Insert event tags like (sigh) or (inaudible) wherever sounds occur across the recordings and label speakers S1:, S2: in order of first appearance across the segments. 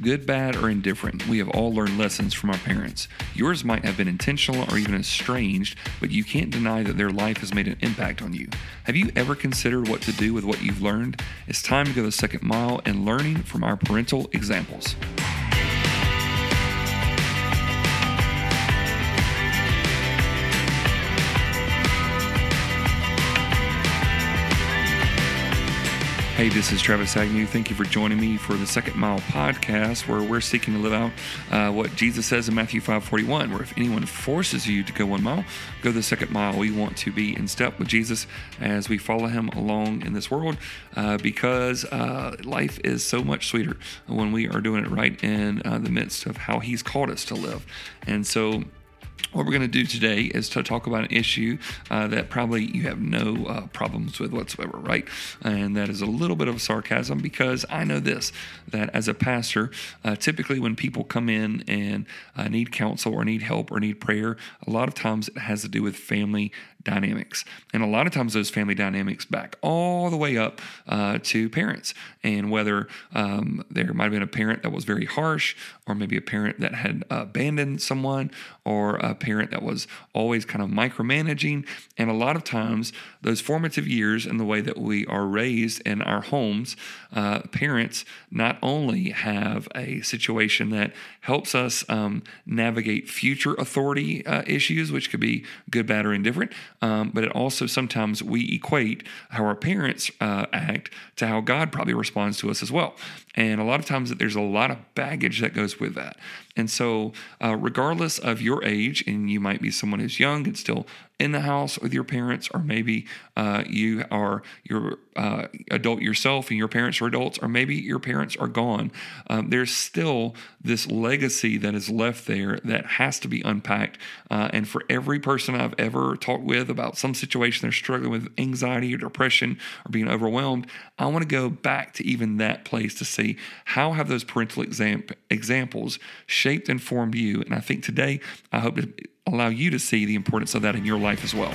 S1: Good, bad, or indifferent, we have all learned lessons from our parents. Yours might have been intentional or even estranged, but you can't deny that their life has made an impact on you. Have you ever considered what to do with what you've learned? It's time to go the second mile in learning from our parental examples. Hey, this is Travis Agnew. Thank you for joining me for the Second Mile podcast, where we're seeking to live out uh, what Jesus says in Matthew 5:41, where if anyone forces you to go one mile, go the second mile. We want to be in step with Jesus as we follow Him along in this world, uh, because uh, life is so much sweeter when we are doing it right in uh, the midst of how He's called us to live. And so what we're going to do today is to talk about an issue uh, that probably you have no uh, problems with whatsoever, right? And that is a little bit of sarcasm because I know this that as a pastor, uh, typically when people come in and uh, need counsel or need help or need prayer, a lot of times it has to do with family dynamics. And a lot of times those family dynamics back all the way up uh, to parents. And whether um, there might have been a parent that was very harsh, or maybe a parent that had abandoned someone, or a parent that was always kind of micromanaging. And a lot of times, those formative years and the way that we are raised in our homes, uh, parents not only have a situation that helps us um, navigate future authority uh, issues, which could be good, bad, or indifferent, um, but it also sometimes we equate how our parents uh, act to how God probably responds to us as well. And a lot of times there's a lot of baggage that goes with that. And so, uh, regardless of your age, and you might be someone who's young and still in the house with your parents, or maybe uh, you are your uh, adult yourself and your parents are adults, or maybe your parents are gone. Um, there's still this legacy that is left there that has to be unpacked. Uh, and for every person I've ever talked with about some situation they're struggling with anxiety or depression or being overwhelmed, I want to go back to even that place to see how have those parental exam- examples shaped and formed you. And I think today I hope to allow you to see the importance of that in your life as well.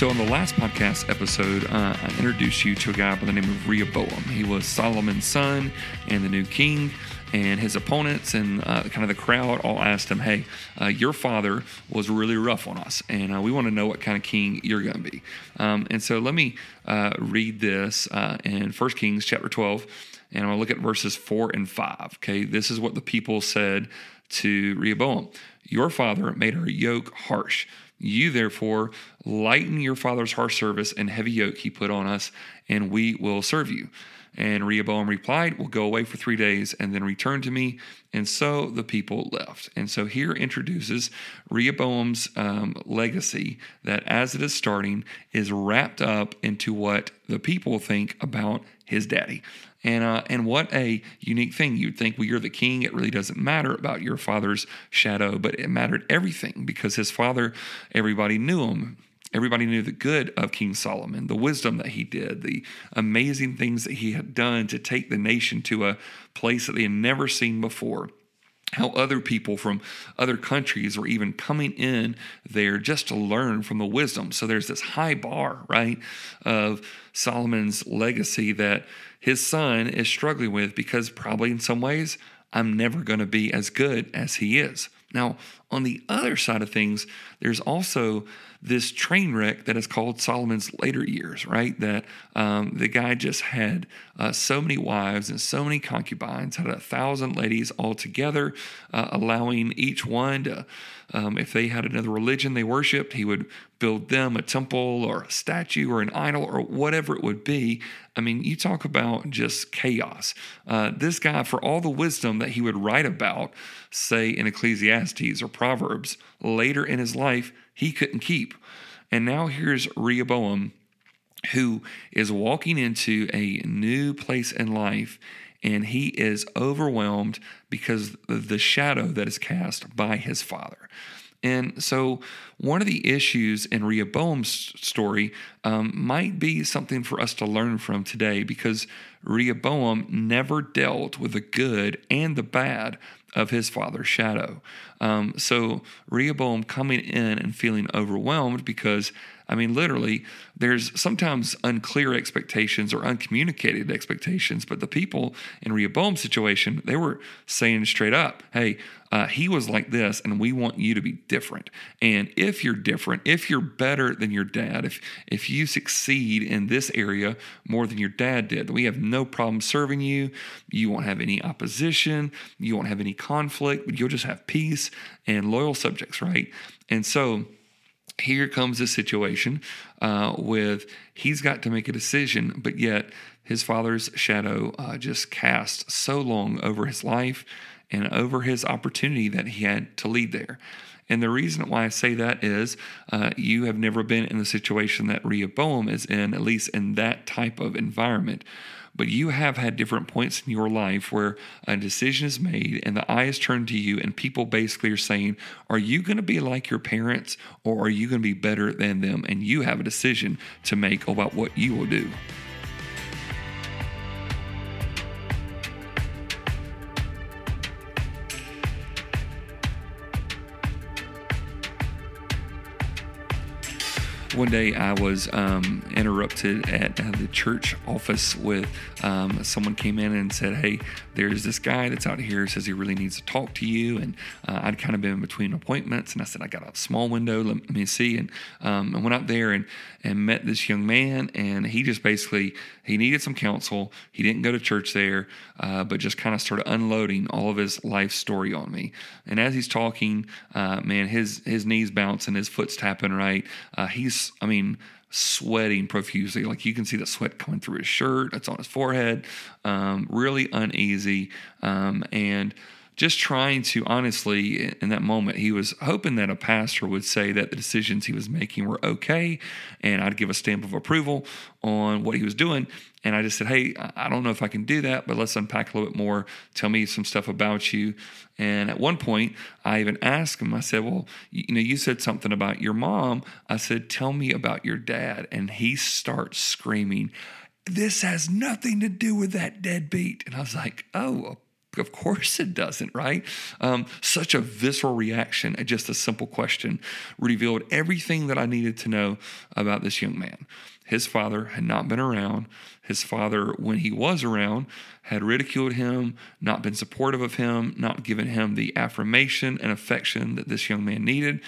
S1: So, on the last podcast episode, uh, I introduced you to a guy by the name of Rehoboam. He was Solomon's son and the new king and his opponents and uh, kind of the crowd all asked him, "Hey, uh, your father was really rough on us, and uh, we want to know what kind of king you're going to be." Um, and so let me uh, read this uh, in 1 Kings chapter 12, and I'm going to look at verses four and five. Okay, this is what the people said to Rehoboam: "Your father made our yoke harsh." You therefore lighten your father's harsh service and heavy yoke he put on us, and we will serve you. And Rehoboam replied, We'll go away for three days and then return to me. And so the people left. And so here introduces Rehoboam's um, legacy that, as it is starting, is wrapped up into what the people think about his daddy. And, uh, and what a unique thing. You'd think, well, you're the king. It really doesn't matter about your father's shadow, but it mattered everything because his father, everybody knew him. Everybody knew the good of King Solomon, the wisdom that he did, the amazing things that he had done to take the nation to a place that they had never seen before. How other people from other countries were even coming in there just to learn from the wisdom. So there's this high bar, right, of Solomon's legacy that his son is struggling with because probably in some ways, I'm never going to be as good as he is. Now, on the other side of things, there's also this train wreck that is called Solomon's later years, right? That um, the guy just had uh, so many wives and so many concubines, had a thousand ladies all together, uh, allowing each one to, um, if they had another religion they worshiped, he would build them a temple or a statue or an idol or whatever it would be. I mean, you talk about just chaos. Uh, this guy, for all the wisdom that he would write about, say in Ecclesiastes or Proverbs, later in his life, he couldn't keep. And now here's Rehoboam, who is walking into a new place in life, and he is overwhelmed because the shadow that is cast by his father. And so, one of the issues in Rehoboam's story um, might be something for us to learn from today because Rehoboam never dealt with the good and the bad of his father's shadow. Um, so Rehoboam coming in and feeling overwhelmed because I mean, literally, there's sometimes unclear expectations or uncommunicated expectations, but the people in Rehoboam's situation, they were saying straight up, hey, uh, he was like this, and we want you to be different. And if you're different, if you're better than your dad, if if you succeed in this area more than your dad did, we have no problem serving you. You won't have any opposition. You won't have any conflict. But you'll just have peace and loyal subjects, right? And so here comes a situation uh, with he's got to make a decision, but yet his father's shadow uh, just cast so long over his life and over his opportunity that he had to lead there. And the reason why I say that is uh, you have never been in the situation that Rehoboam is in, at least in that type of environment. But you have had different points in your life where a decision is made and the eye is turned to you, and people basically are saying, Are you going to be like your parents or are you going to be better than them? And you have a decision to make about what you will do. One day I was um, interrupted at uh, the church office with um, someone came in and said, "Hey, there's this guy that's out here says he really needs to talk to you." And uh, I'd kind of been between appointments, and I said, "I got a small window. Let, me see." And um, I went out there and and met this young man, and he just basically he needed some counsel. He didn't go to church there, uh, but just kind of started unloading all of his life story on me. And as he's talking, uh, man, his his knees bouncing, his foot's tapping right. Uh, I mean, sweating profusely. Like you can see the sweat coming through his shirt. It's on his forehead. Um, really uneasy, um, and just trying to honestly, in that moment, he was hoping that a pastor would say that the decisions he was making were okay, and I'd give a stamp of approval on what he was doing. And I just said, Hey, I don't know if I can do that, but let's unpack a little bit more. Tell me some stuff about you. And at one point, I even asked him, I said, Well, you know, you said something about your mom. I said, Tell me about your dad. And he starts screaming, This has nothing to do with that deadbeat. And I was like, Oh, of course it doesn't, right? Um, such a visceral reaction at just a simple question revealed everything that I needed to know about this young man. His father had not been around. His father, when he was around, had ridiculed him, not been supportive of him, not given him the affirmation and affection that this young man needed.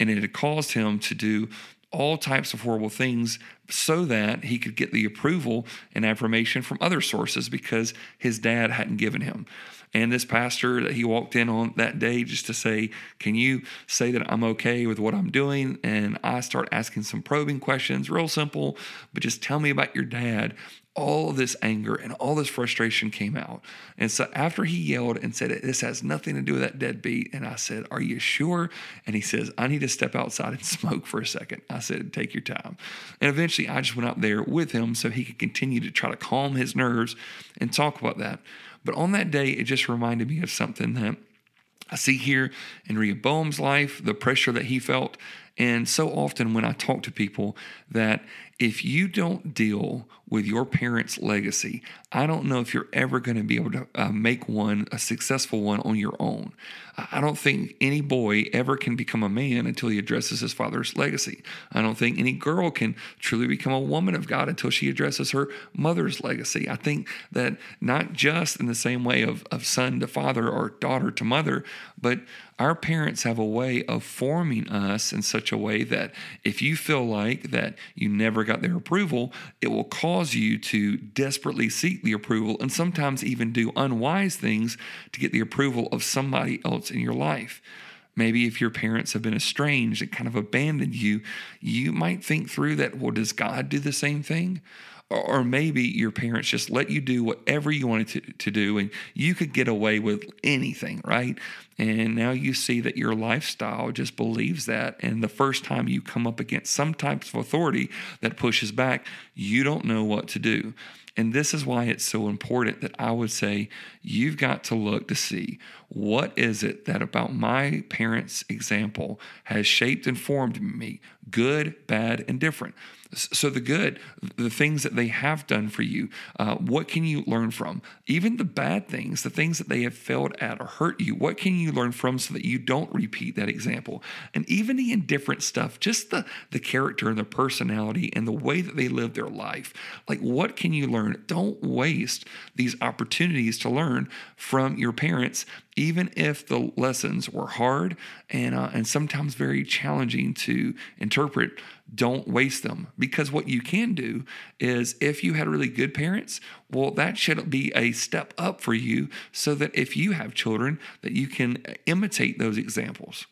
S1: And it had caused him to do all types of horrible things so that he could get the approval and affirmation from other sources because his dad hadn't given him. And this pastor that he walked in on that day just to say, Can you say that I'm okay with what I'm doing? And I start asking some probing questions, real simple, but just tell me about your dad all of this anger and all this frustration came out. And so after he yelled and said, This has nothing to do with that deadbeat, and I said, Are you sure? And he says, I need to step outside and (laughs) smoke for a second. I said, Take your time. And eventually I just went out there with him so he could continue to try to calm his nerves and talk about that. But on that day, it just reminded me of something that I see here in Rehoboam's life, the pressure that he felt. And so often when I talk to people, that if you don't deal with your parents' legacy, I don't know if you're ever going to be able to uh, make one a successful one on your own. I don't think any boy ever can become a man until he addresses his father's legacy. I don't think any girl can truly become a woman of God until she addresses her mother's legacy. I think that not just in the same way of, of son to father or daughter to mother, but our parents have a way of forming us in such a way that if you feel like that you never got their approval, it will cause you to desperately seek the approval and sometimes even do unwise things to get the approval of somebody else in your life. Maybe if your parents have been estranged and kind of abandoned you, you might think through that, well, does God do the same thing? Or maybe your parents just let you do whatever you wanted to, to do and you could get away with anything, right? And now you see that your lifestyle just believes that. And the first time you come up against some types of authority that pushes back, you don't know what to do. And this is why it's so important that I would say you've got to look to see what is it that about my parents' example has shaped and formed me, good, bad, and different? So, the good, the things that they have done for you, uh, what can you learn from? Even the bad things, the things that they have failed at or hurt you, what can you learn from so that you don't repeat that example? And even the indifferent stuff, just the, the character and the personality and the way that they live their life. Like, what can you learn? Don't waste these opportunities to learn from your parents even if the lessons were hard and uh, and sometimes very challenging to interpret don't waste them. Because what you can do is if you had really good parents well that should be a step up for you so that if you have children that you can imitate those examples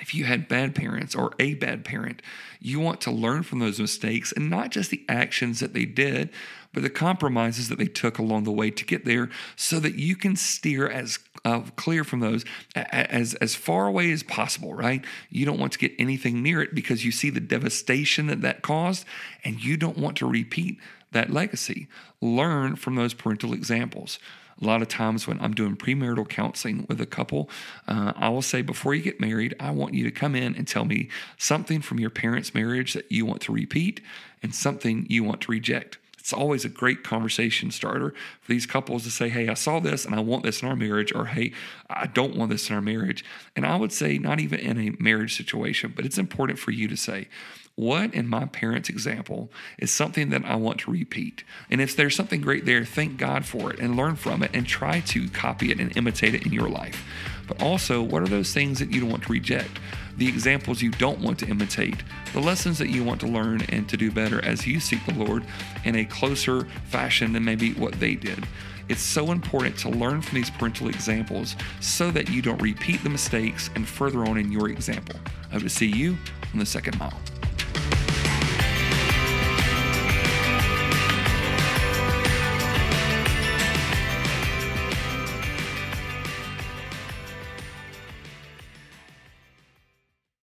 S1: if you had bad parents or a bad parent, you want to learn from those mistakes and not just the actions that they did, but the compromises that they took along the way to get there so that you can steer as uh, clear from those as, as far away as possible, right? You don't want to get anything near it because you see the devastation that that caused and you don't want to repeat that legacy. Learn from those parental examples. A lot of times when I'm doing premarital counseling with a couple, uh, I will say, before you get married, I want you to come in and tell me something from your parents' marriage that you want to repeat and something you want to reject. It's always a great conversation starter for these couples to say, Hey, I saw this and I want this in our marriage, or Hey, I don't want this in our marriage. And I would say, not even in a marriage situation, but it's important for you to say, what in my parents' example is something that I want to repeat? And if there's something great there, thank God for it and learn from it and try to copy it and imitate it in your life. But also, what are those things that you don't want to reject? The examples you don't want to imitate, the lessons that you want to learn and to do better as you seek the Lord in a closer fashion than maybe what they did. It's so important to learn from these parental examples so that you don't repeat the mistakes and further on in your example. I hope to see you on the second mile.